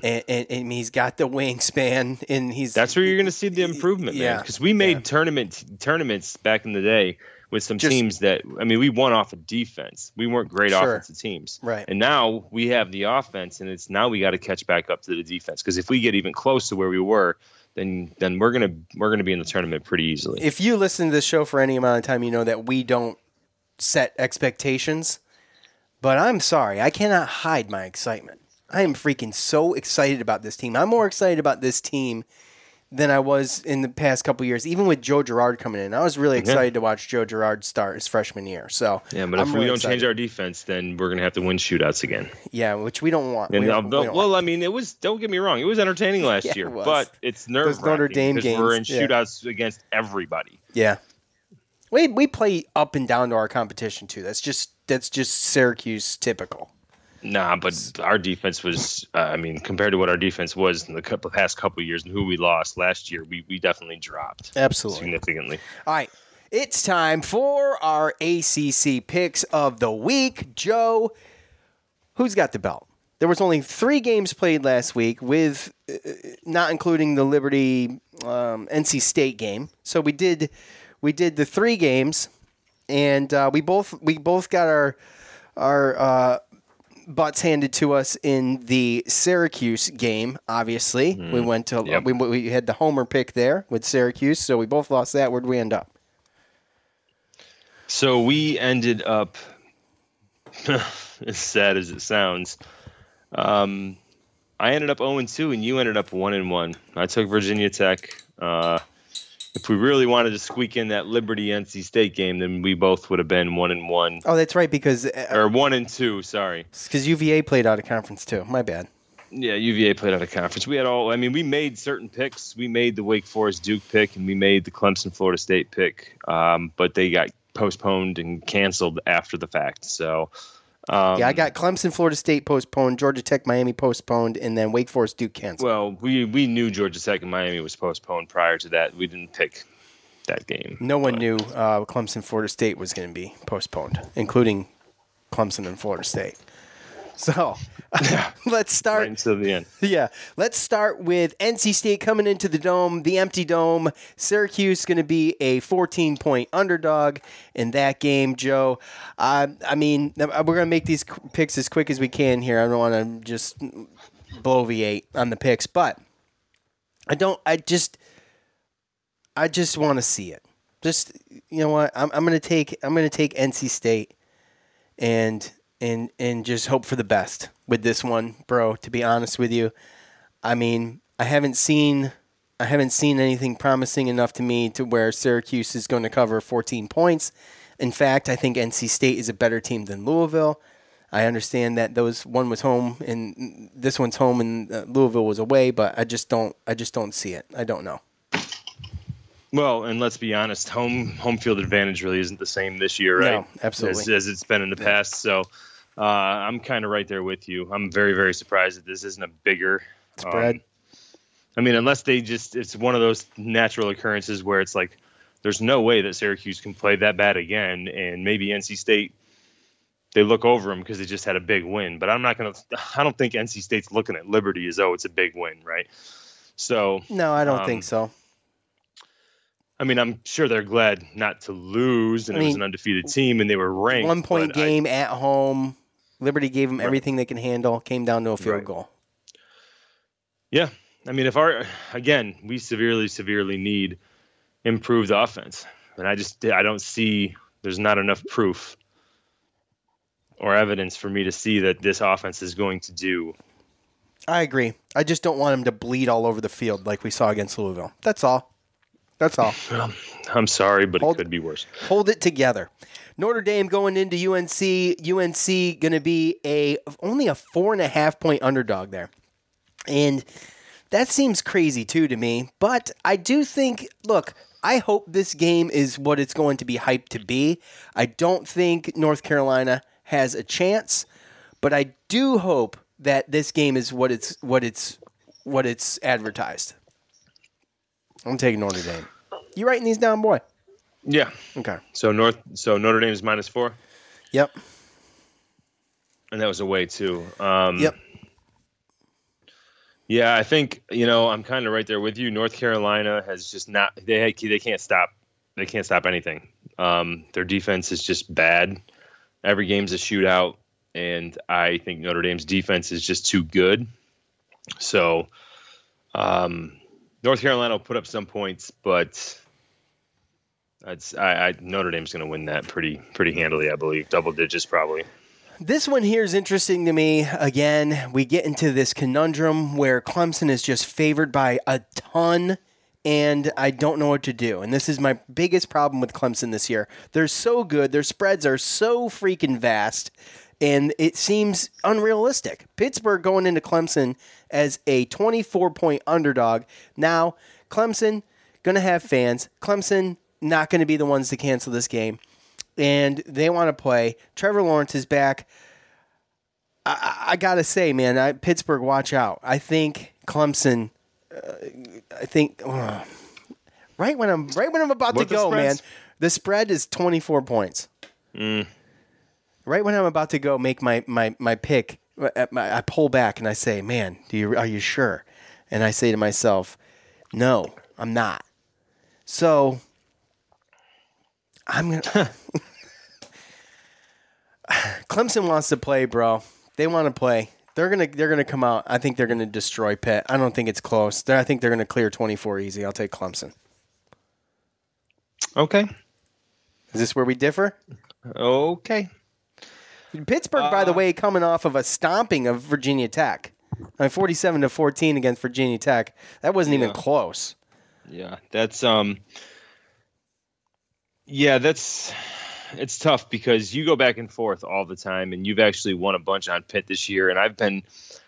And, and, and, he's got the wingspan, and he's that's where you're going to see the improvement, yeah, man. Because we made yeah. tournament tournaments back in the day with some Just, teams that I mean, we won off of defense. We weren't great sure. offensive teams, right? And now we have the offense, and it's now we got to catch back up to the defense. Because if we get even close to where we were, then then we're gonna we're gonna be in the tournament pretty easily. If you listen to this show for any amount of time, you know that we don't set expectations. But I'm sorry, I cannot hide my excitement. I am freaking so excited about this team. I'm more excited about this team than I was in the past couple years. Even with Joe Girard coming in, I was really excited yeah. to watch Joe Girard start his freshman year. So yeah, but I'm if really we don't excited. change our defense, then we're gonna have to win shootouts again. Yeah, which we don't want. And we don't, we well, I mean, it was. Don't get me wrong, it was entertaining last yeah, year, it but it's nerve Notre Dame games. We're in shootouts yeah. against everybody. Yeah, we we play up and down to our competition too. That's just that's just Syracuse typical. Nah, but our defense was, uh, I mean, compared to what our defense was in the couple, past couple years and who we lost last year, we, we definitely dropped. Absolutely. Significantly. All right. It's time for our ACC picks of the week. Joe, who's got the belt? There was only three games played last week, with uh, not including the Liberty um, NC State game. So we did we did the three games, and uh, we both we both got our our uh, butts handed to us in the Syracuse game. Obviously, mm. we went to yep. we, we had the homer pick there with Syracuse, so we both lost that. Where'd we end up? So we ended up, as sad as it sounds, um, I ended up 0 2, and you ended up 1 and 1. I took Virginia Tech. Uh, if we really wanted to squeak in that Liberty NC State game, then we both would have been one and one. Oh, that's right, because uh, or one and two. Sorry, because UVA played out of conference too. My bad. Yeah, UVA played out of conference. We had all. I mean, we made certain picks. We made the Wake Forest Duke pick, and we made the Clemson Florida State pick. Um, but they got postponed and canceled after the fact. So um, yeah, I got Clemson, Florida State postponed, Georgia Tech, Miami postponed, and then Wake Forest, Duke canceled. Well, we we knew Georgia Tech and Miami was postponed prior to that. We didn't pick that game. No one but. knew uh, Clemson, Florida State was going to be postponed, including Clemson and Florida State. So let's start right until the end. Yeah, let's start with NC State coming into the dome, the empty dome. Syracuse going to be a 14 point underdog in that game. Joe, uh, I mean, we're going to make these picks as quick as we can here. I don't want to just bloviate on the picks, but I don't. I just, I just want to see it. Just you know what? I'm, I'm going to take. I'm going to take NC State, and and and just hope for the best with this one, bro. To be honest with you, I mean, I haven't seen I haven't seen anything promising enough to me to where Syracuse is going to cover 14 points. In fact, I think NC State is a better team than Louisville. I understand that those one was home and this one's home and uh, Louisville was away, but I just don't I just don't see it. I don't know. Well, and let's be honest, home home field advantage really isn't the same this year, right? No, absolutely. As, as it's been in the past. So uh, I'm kind of right there with you. I'm very, very surprised that this isn't a bigger spread. Um, I mean, unless they just, it's one of those natural occurrences where it's like, there's no way that Syracuse can play that bad again, and maybe NC State they look over them because they just had a big win. But I'm not gonna. I don't think NC State's looking at Liberty as though it's a big win, right? So no, I don't um, think so. I mean, I'm sure they're glad not to lose, and I it was an undefeated team, and they were ranked. One point game I, at home. Liberty gave them everything they can handle. Came down to a field right. goal. Yeah, I mean, if our again, we severely, severely need improved offense, and I just I don't see there's not enough proof or evidence for me to see that this offense is going to do. I agree. I just don't want him to bleed all over the field like we saw against Louisville. That's all. That's all. I'm sorry, but hold, it could be worse. Hold it together. Notre Dame going into UNC. UNC going to be a only a four and a half point underdog there, and that seems crazy too to me. But I do think, look, I hope this game is what it's going to be hyped to be. I don't think North Carolina has a chance, but I do hope that this game is what it's what it's what it's advertised. I'm taking Notre Dame. You writing these down, boy? Yeah. Okay. So North. So Notre Dame is minus four. Yep. And that was away too. Um, yep. Yeah, I think you know I'm kind of right there with you. North Carolina has just not they they can't stop they can't stop anything. Um, their defense is just bad. Every game's a shootout, and I think Notre Dame's defense is just too good. So, um, North Carolina will put up some points, but I, I Notre Dame's going to win that pretty pretty handily, I believe, double digits probably. This one here is interesting to me. Again, we get into this conundrum where Clemson is just favored by a ton, and I don't know what to do. And this is my biggest problem with Clemson this year. They're so good, their spreads are so freaking vast, and it seems unrealistic. Pittsburgh going into Clemson as a 24 point underdog. Now, Clemson going to have fans. Clemson not going to be the ones to cancel this game and they want to play. Trevor Lawrence is back. I, I gotta say, man, I, Pittsburgh, watch out. I think Clemson. Uh, I think uh, right when I'm right when I'm about What to go, man. The spread is 24 points. Mm. Right when I'm about to go make my my my pick, uh, I pull back and I say, "Man, do you are you sure?" And I say to myself, "No, I'm not." So I'm gonna. Clemson wants to play, bro. They want to play. They're gonna they're gonna come out. I think they're gonna destroy Pitt. I don't think it's close. They're, I think they're gonna clear 24 easy. I'll take Clemson. Okay. Is this where we differ? Okay. Pittsburgh, by the way, coming off of a stomping of Virginia Tech. I mean, 47 to 14 against Virginia Tech. That wasn't even close. Yeah, that's um Yeah, that's it's tough because you go back and forth all the time and you've actually won a bunch on Pitt this year and I've been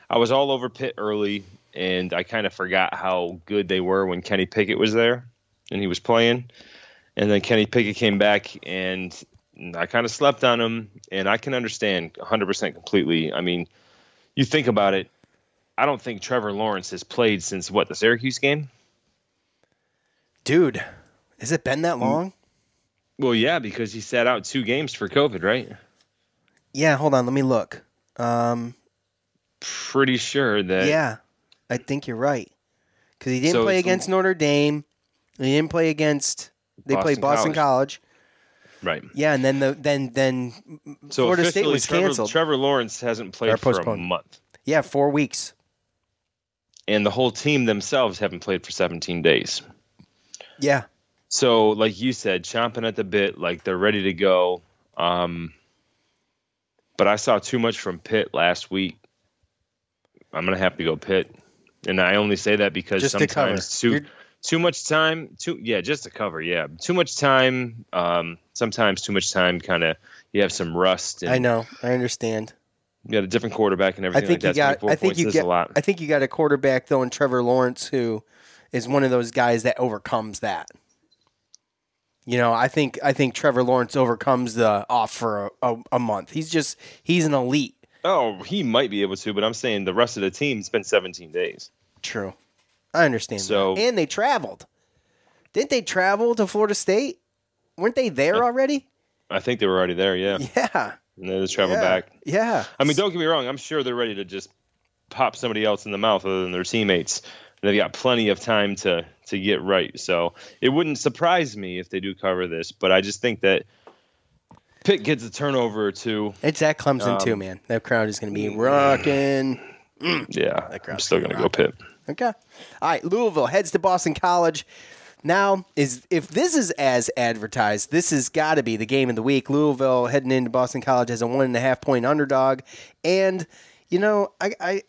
I was all over Pitt early and I kind of forgot how good they were when Kenny Pickett was there and he was playing. And then Kenny Pickett came back and I kind of slept on him and I can understand 100% completely. I mean, you think about it, I don't think Trevor Lawrence has played since what, the Syracuse game? Dude, has it been that Mm. long? Well, yeah, because he sat out two games for COVID, right? Yeah, hold on. Let me look. Um, Pretty sure that. yeah, I think you're right. Because he didn't So play against Notre Dame. He didn't play against. They played Boston Boston College. Right. Yeah, and then the then then So Florida State was Trevor, canceled. Trevor Lawrence hasn't Or played for a month, yeah, four weeks. and the whole team themselves haven't played for 17 days. Yeah, So, like you said, chomping at the bit, like they're ready to go. Um, but I saw too much from Pitt last week. I'm gonna have to go Pitt, and I only say that because Just to sometimes too too much time, too yeah, just to cover, yeah, too much time. Um, sometimes too much time, kind of you have some rust. And I know. I understand. You got a different quarterback and everything I think like you that. got. I think you says get. a lot. I think you got a quarterback though in Trevor Lawrence who is one of those guys that overcomes that. You know, I think I think Trevor Lawrence overcomes the off for a, a, a month. He's just he's an elite. Oh, he might be able to, but I'm saying the rest of the team spent 17 days. True, I understand. So- that. and they traveled. Didn't they travel to Florida State? Weren't they there already? I think they were already there, yeah. Yeah, And they just travel yeah, back. Yeah, I mean, don't get me wrong. I'm sure they're ready to just pop somebody else in the mouth other than their teammates. And They've got plenty of time to to get right. So it wouldn't surprise me if they do cover this, but I just think that Pitt gets a turnover or two. it's at Clemson too, Um, man. That crowd is going to be rocking. Yeah, I'm crowd's still gonna gonna go Pitt. Okay. All right. Louisville heads to Boston College. Now, is if this is as advertised, this has got to be the game of the week. Louisville heading into Boston College as a one and a half point underdog, and you know, I, I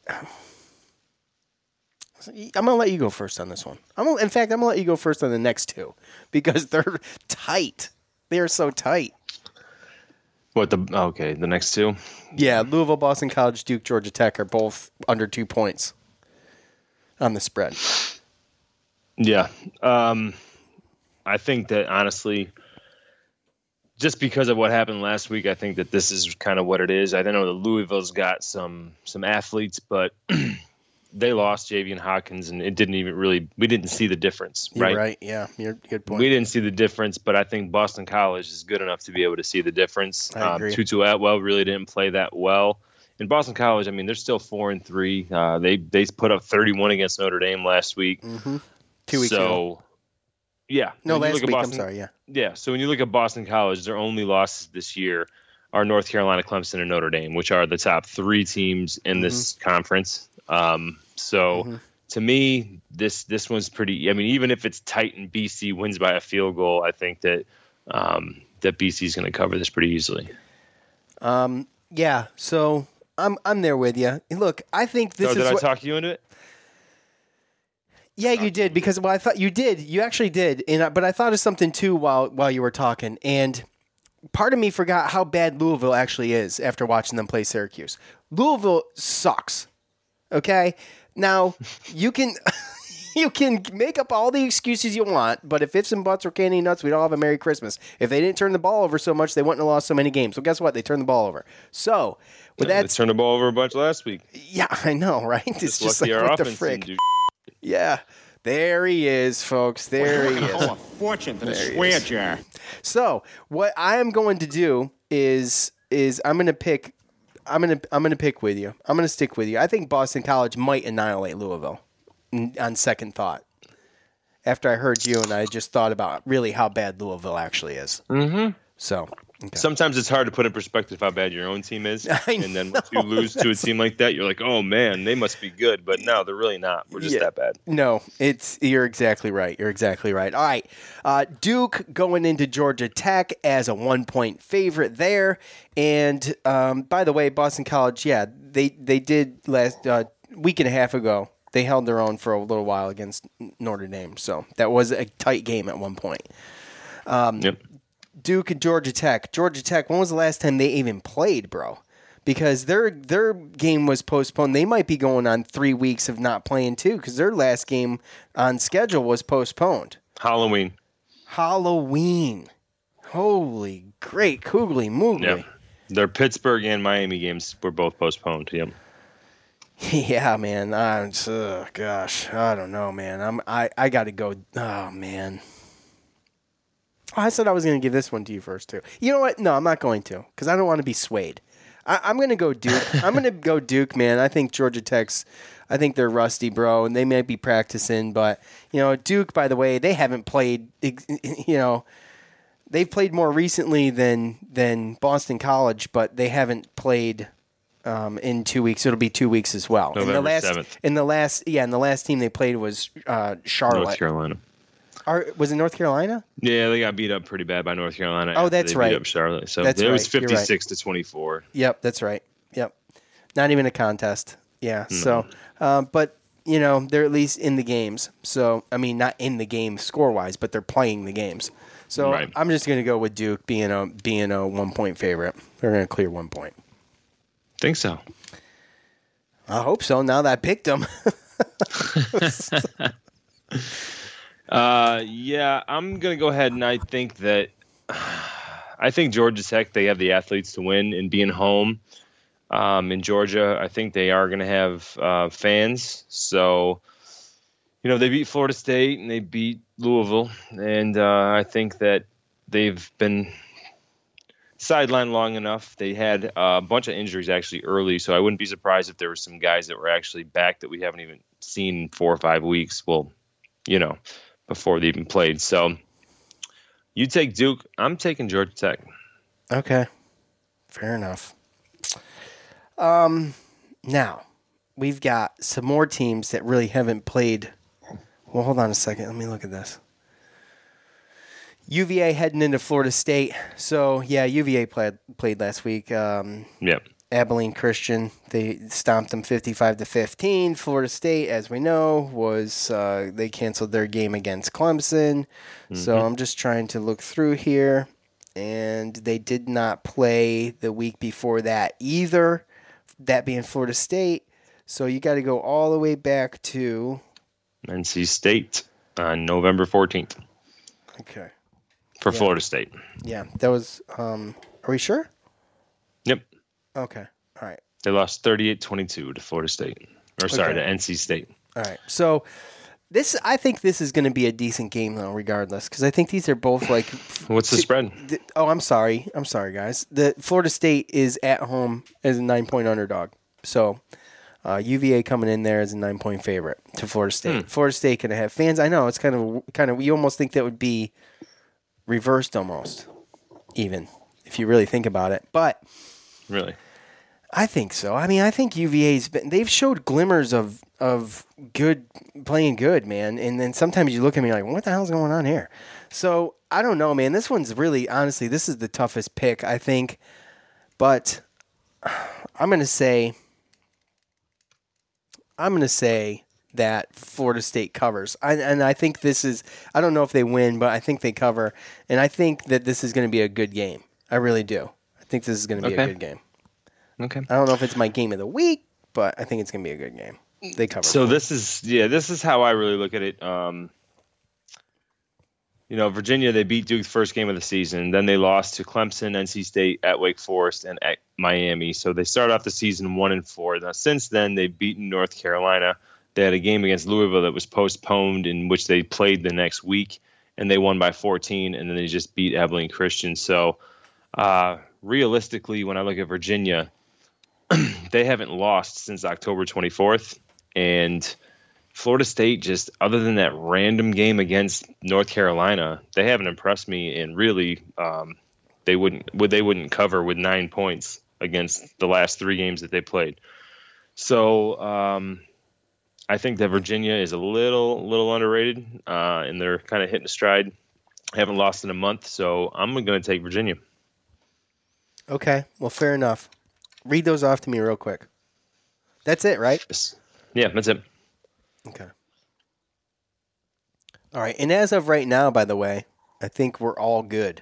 I'm gonna let you go first on this one. I'm gonna, in fact, I'm gonna let you go first on the next two because they're tight. They are so tight. What the? Okay, the next two. Yeah, Louisville, Boston College, Duke, Georgia Tech are both under two points on the spread. Yeah. Um, I think that honestly, just because of what happened last week, I think that this is kind of what it is. I don't know that Louisville's got some some athletes, but they lost Javian Hawkins, and it didn't even really. We didn't see the difference, You're right? right. Yeah, you're good point. We didn't see the difference, but I think Boston College is good enough to be able to see the difference. I agree. Um, Tutu Atwell really didn't play that well. In Boston College, I mean, they're still four and three. Uh, they they put up 31 against Notre Dame last week. Mm-hmm. Two weeks so, ago. yeah. No, when last look at week. I'm Boston- sorry. Yeah. Yeah. So when you look at Boston College, their only losses this year are North Carolina, Clemson, and Notre Dame, which are the top three teams in this Mm-hmm. conference. Um, so to me, this this one's pretty. I mean, even if it's tight and BC wins by a field goal, I think that um, that BC is going to cover this pretty easily. Um, Yeah, so I'm I'm there with you. Look, I think this oh, is did I what, talk you into it? Yeah, you did because well, I thought you did. You actually did, and I, but I thought of something too while while you were talking, and part of me forgot how bad Louisville actually is after watching them play Syracuse. Louisville sucks. Okay, now you can. You can make up all the excuses you want, but if ifs and buts were candy nuts, we'd all have a Merry Christmas. If they didn't turn the ball over so much, they wouldn't have lost so many games. Well, guess what? They turned the ball over. So, with Yeah, that, they turned the ball over a bunch last week. yeah, I know, right? It's just lucky like what the offense frick. Yeah, there he is, folks. There he is. Oh, a fortune for the There he swear jar. So what I am going to do is is I'm going to pick. I'm gonna I'm gonna pick with you. I'm gonna stick with you. I think Boston College might annihilate Louisville. On second thought, after I heard you and I just thought about really how bad Louisville actually is. Mm-hmm. So Sometimes it's hard to put in perspective how bad your own team is, and then once you lose to a team like that, you're like, "Oh man, they must be good." But no, they're really not. We're just Yeah. that bad. No, it's you're exactly right. You're exactly right. All right, uh, Duke going into Georgia Tech as a one point favorite there. And um, by the way, Boston College, yeah, they they did last uh, week and a half ago. They held their own for a little while against Notre Dame, so that was a tight game at one point. Um, Yep. Duke and Georgia Tech. Georgia Tech. When was the last time they even played, bro? Because their their game was postponed. They might be going on three weeks of not playing too, because their last game on schedule was postponed. Halloween. Halloween. Holy great koogly moogly. Yep. Their Pittsburgh and Miami games were both postponed. Yep. Yeah, man. I'm, oh, gosh, I don't know, man. I'm I I got to go. Oh man. Oh, I said I was going to give this one to you first too. You know what? No, I'm not going to because I don't want to be swayed. I, I'm going to go Duke. I'm going to go Duke, man. I think Georgia Tech's. I think they're rusty, bro, and they might be practicing. But you know, Duke, by the way, they haven't played. You know, they've played more recently than than Boston College, but they haven't played um, in two weeks. It'll be two weeks as well. in the November last, 7th. in the last, yeah, in the last team they played was uh, Charlotte. North Carolina. Are, was it North Carolina? Yeah, they got beat up pretty bad by North Carolina. Oh, that's they right. Beat up Charlotte. So That's it was right. Right. 56 to 24. Yep, that's right. Yep, not even a contest. Yeah. So, um, but you know they're at least in the games. So I mean, not in the game score wise, but they're playing the games. So Right. I'm just gonna go with Duke being a being a one point favorite. They're gonna clear one point. Think so. I hope so. Now that I picked them. Uh, yeah, I'm gonna go ahead and I think that I think Georgia Tech they have the athletes to win and being home um, in Georgia. I think they are gonna have uh, fans. So you know they beat Florida State and they beat Louisville, and uh, I think that they've been sidelined long enough. They had a bunch of injuries actually early, so I wouldn't be surprised if there were some guys that were actually back that we haven't even seen in four or five weeks. Well, you know, before they even played. So you take Duke. I'm taking Georgia Tech. Okay. Fair enough. Um, now we've got some more teams that really haven't played. Well, hold on a second. Let me look at this. UVA heading into Florida State. So yeah, UVA played played last week. Um, Yep. Abilene Christian. They stomped them 55 to 15. Florida State, as we know, was uh, they canceled their game against Clemson. So Mhm. I'm just trying to look through here, and they did not play the week before that either. That being Florida State. So you got to go all the way back to NC State on November 14th okay. for Yeah. Florida State. Yeah, that was. Um, are we sure? Okay. All right. They lost 38-22 to Florida State. Or sorry, Okay. to NC State. All right. So this, I think this is going to be a decent game though, regardless, because I think these are both like. What's the spread? the- oh, I'm sorry. I'm sorry, guys. The Florida State is at home as a nine point underdog. So uh, UVA coming in there as a nine point favorite to Florida State. Hmm. Florida State going to have fans. I know it's kind of kind of. You almost think that would be reversed, almost even if you really think about it, but. Really? I think so. I mean, I think UVA's been they've showed glimmers of of good playing good, man. And then sometimes you look at me like, what the hell's going on here? So I don't know, man. This one's really honestly, this is the toughest pick, I think. But I'm to say I'm to say that Florida State covers. I, and I think this is I don't know if they win, but I think they cover and I think that this is going to be a good game. I really do. I think this is going to be Okay. a good game. Okay. I don't know if it's my game of the week, but I think it's going to be a good game. They cover. So this is yeah, this is how I really look at it. Um, you know, Virginia they beat Duke first game of the season, then they lost to Clemson, NC State, at Wake Forest, and at Miami. So they start off the season one and four. Now since then they've beaten North Carolina. They had a game against Louisville that was postponed, in which they played the next week, and they won by 14, and then they just beat Abilene Christian. So uh, realistically, when I look at Virginia, they haven't lost since October 24th. And Florida State, just other than that random game against North Carolina, they haven't impressed me. And really, um, they wouldn't would they wouldn't cover with nine points against the last three games that they played. So um, I think that Virginia is a little little underrated, uh, and they're kind of hitting a stride. Haven't lost in a month, so I'm going to take Virginia. Okay. Well, fair enough. Read those off to me real quick. That's it, right? Yeah, that's it. Okay. All right. And as of right now, by the way, I think we're all good.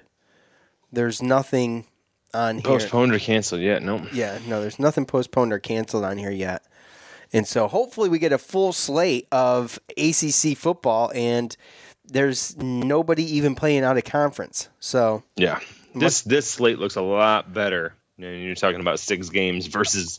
There's nothing on here. Postponed or canceled yet? No. Yeah, no, there's nothing postponed or canceled on here yet. And so hopefully we get a full slate of ACC football and there's nobody even playing out of conference. So Yeah. This this slate looks a lot better. You know, you're talking about six games versus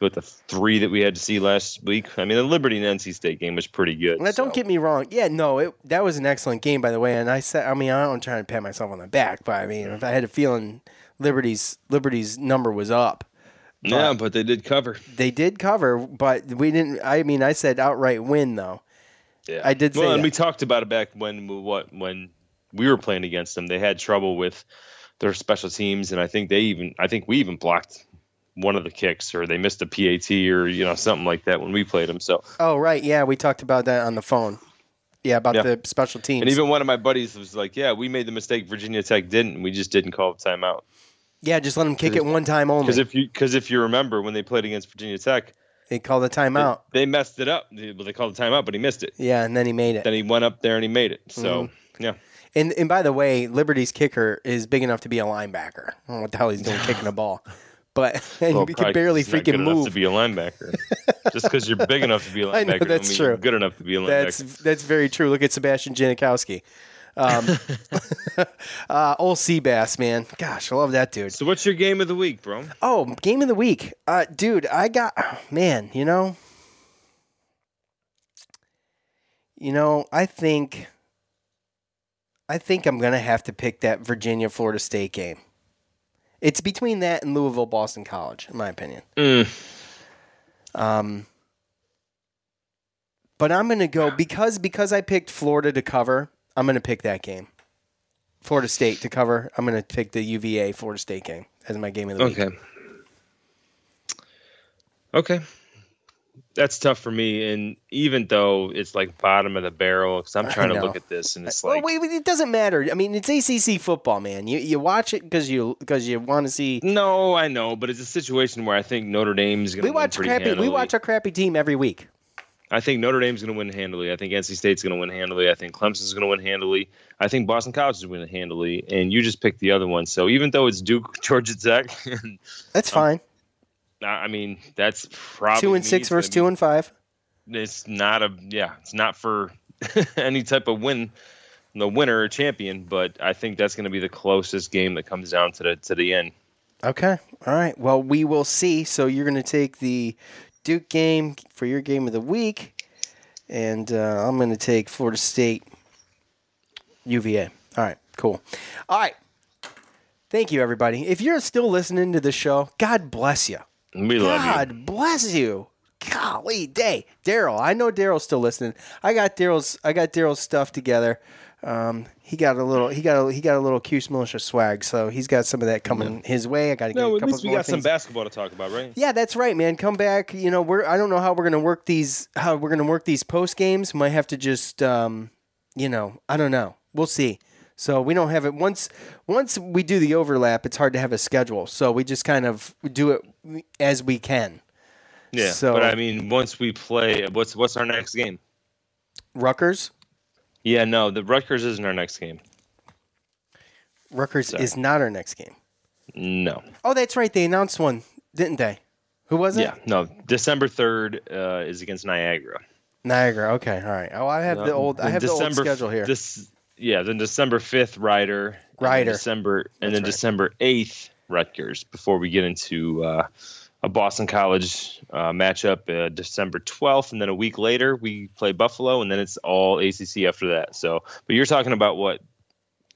with the three that we had to see last week. I mean, the Liberty and NC State game was pretty good. Now, don't get me wrong. Yeah, no, it, that was an excellent game, by the way. And I said, I mean, I don't try to pat myself on the back, but I mean, if I had a feeling Liberty's Liberty's number was up. Yeah, but they did cover. They did cover, but we didn't. I mean, I said outright win though. Yeah, I did say Well, and that. we talked about it back when what when we were playing against them. They had trouble with their special teams, and I think they even I think we even blocked one of the kicks, or they missed a PAT, or you know something like that when we played them. So Oh right, yeah, we talked about that on the phone. Yeah, about Yeah. the special teams. And even one of my buddies was like, "Yeah, we made the mistake. Virginia Tech didn't. We just didn't call the timeout." yeah, just let them kick it one time only. Because if you because if you remember when they played against Virginia Tech, they called the timeout. they, they messed it up. They, well, they called the timeout, but he missed it. Yeah, and then he made it. Then he went up there and he made it. So Mhm. yeah, And and by the way, Liberty's kicker is big enough to be a linebacker. I don't know what the hell he's doing kicking a ball, but Well, he probably can barely 'cause he's not freaking good enough move. to be a linebacker. just because you're big enough to be a linebacker, I know don't that's mean true. You're good enough to be a linebacker. That's that's very true. Look at Sebastian Janikowski. Um, uh, old Seabass, man. Gosh, I love that dude. So what's your game of the week, bro? Oh, game of the week, uh, dude. I got man. You know, you know. I think, I think I'm gonna have to pick that Virginia Florida State game. It's between that and Louisville Boston College, in my opinion. Mm. Um, but I'm gonna go because because I picked Florida to cover. I'm gonna pick that game. Florida State to cover. I'm gonna pick the UVA Florida State game as my game of the week. Okay. Okay. That's tough for me, and even though it's like bottom of the barrel, because I'm trying to look at this and it's like, wait, wait, it doesn't matter. I mean, it's ACC football, man. You you watch it because you because you want to see. no, I know, but it's a situation where I think Notre Dame's going to win watch crappy. We watch a crappy team every week. I think Notre Dame's going to win handily. I think NC State's going to win handily. I think Clemson's going to win handily. I think Boston College is going to win handily. And you just picked the other one. So even though it's Duke, Georgia Tech, That's fine. I mean that's probably two and six versus two and five. It's not a yeah. It's not for any type of win, the winner or champion. But I think that's going to be the closest game that comes down to the to the end. Okay. All right. Well, we will see. So you're going to take the Duke game for your game of the week, and uh, I'm going to take Florida State UVA. All right. Cool. All right. Thank you, everybody. If you're still listening to the show, God bless you. We love you. God bless you. Golly day. Daryl. I know Daryl's still listening. I got Daryl's I got Daryl's stuff together. Um, he got a little he got a, he got a little Cuse Militia swag, so he's got some of that coming his way. I got to get No, a at couple least we more got some basketball to talk about, right? Yeah, that's right, man. Come back. You know, we're I don't know how we're gonna work these how we're gonna work these post games. Might have to just um, you know, I don't know. We'll see. So we don't have it once once we do the overlap, it's hard to have a schedule. So we just kind of do it as we can. Yeah, So- but I mean, once we play, what's what's our next game? Rutgers. Yeah, no, the Rutgers isn't our next game. Rutgers Sorry. is not our next game. No. Oh, that's right. They announced one, didn't they? Who was it? Yeah, no. December third uh, is against Niagara. Niagara. Okay, all right. Oh, I have the old. I have the old schedule here. This, yeah, then December fifth, Rider. Rider. December, and then. December eighth, Rutgers. Before we get into uh, a Boston College uh, matchup, uh, December twelfth, and then a week later we play Buffalo, and then it's all ACC after that. So, but you're talking about what?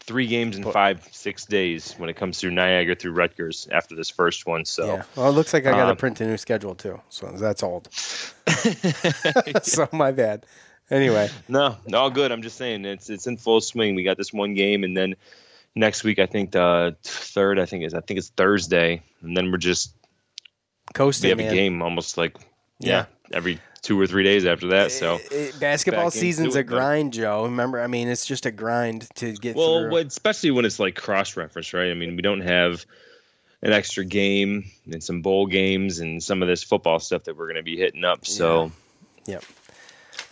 Three games in five, six days when it comes through Niagara through Rutgers after this first one. So, yeah. Well, it looks like I got to um, print a new schedule too. So that's old. so my bad. Anyway, No, all good. I'm just saying it's it's in full swing. We got this one game, and then next week I think the third I think is I think it's Thursday, and then we're just coasting. we have man. a game almost like Yeah. yeah, every two or three days after that. So Eh, basketball season's a grind, Joe. Remember, I mean, it's just a grind to get well, through. especially when it's like cross reference, right? I mean, we don't have an extra game and some bowl games and some of this football stuff that we're going to be hitting up. So Yep.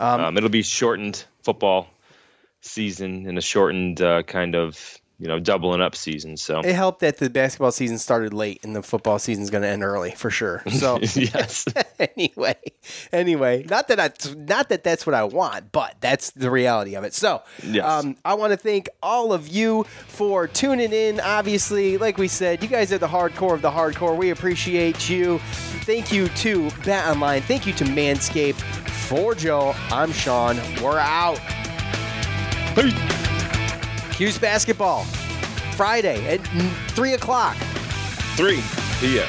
um, it'll be shortened football season and a shortened uh, kind of you know doubling up season. So It helped that the basketball season started late and the football season's going to end early for sure. So yes. anyway, anyway, not that I, not that that's what I want, but that's the reality of it. So, Yes. um, I want to thank all of you for tuning in. Obviously, like we said, you guys are the hardcore of the hardcore. We appreciate you. Thank you to Bet Online. Thank you to Manscaped. For Joe, I'm Sean. We're out. 'Cuse basketball Friday at mm, three o'clock. Three. Yeah.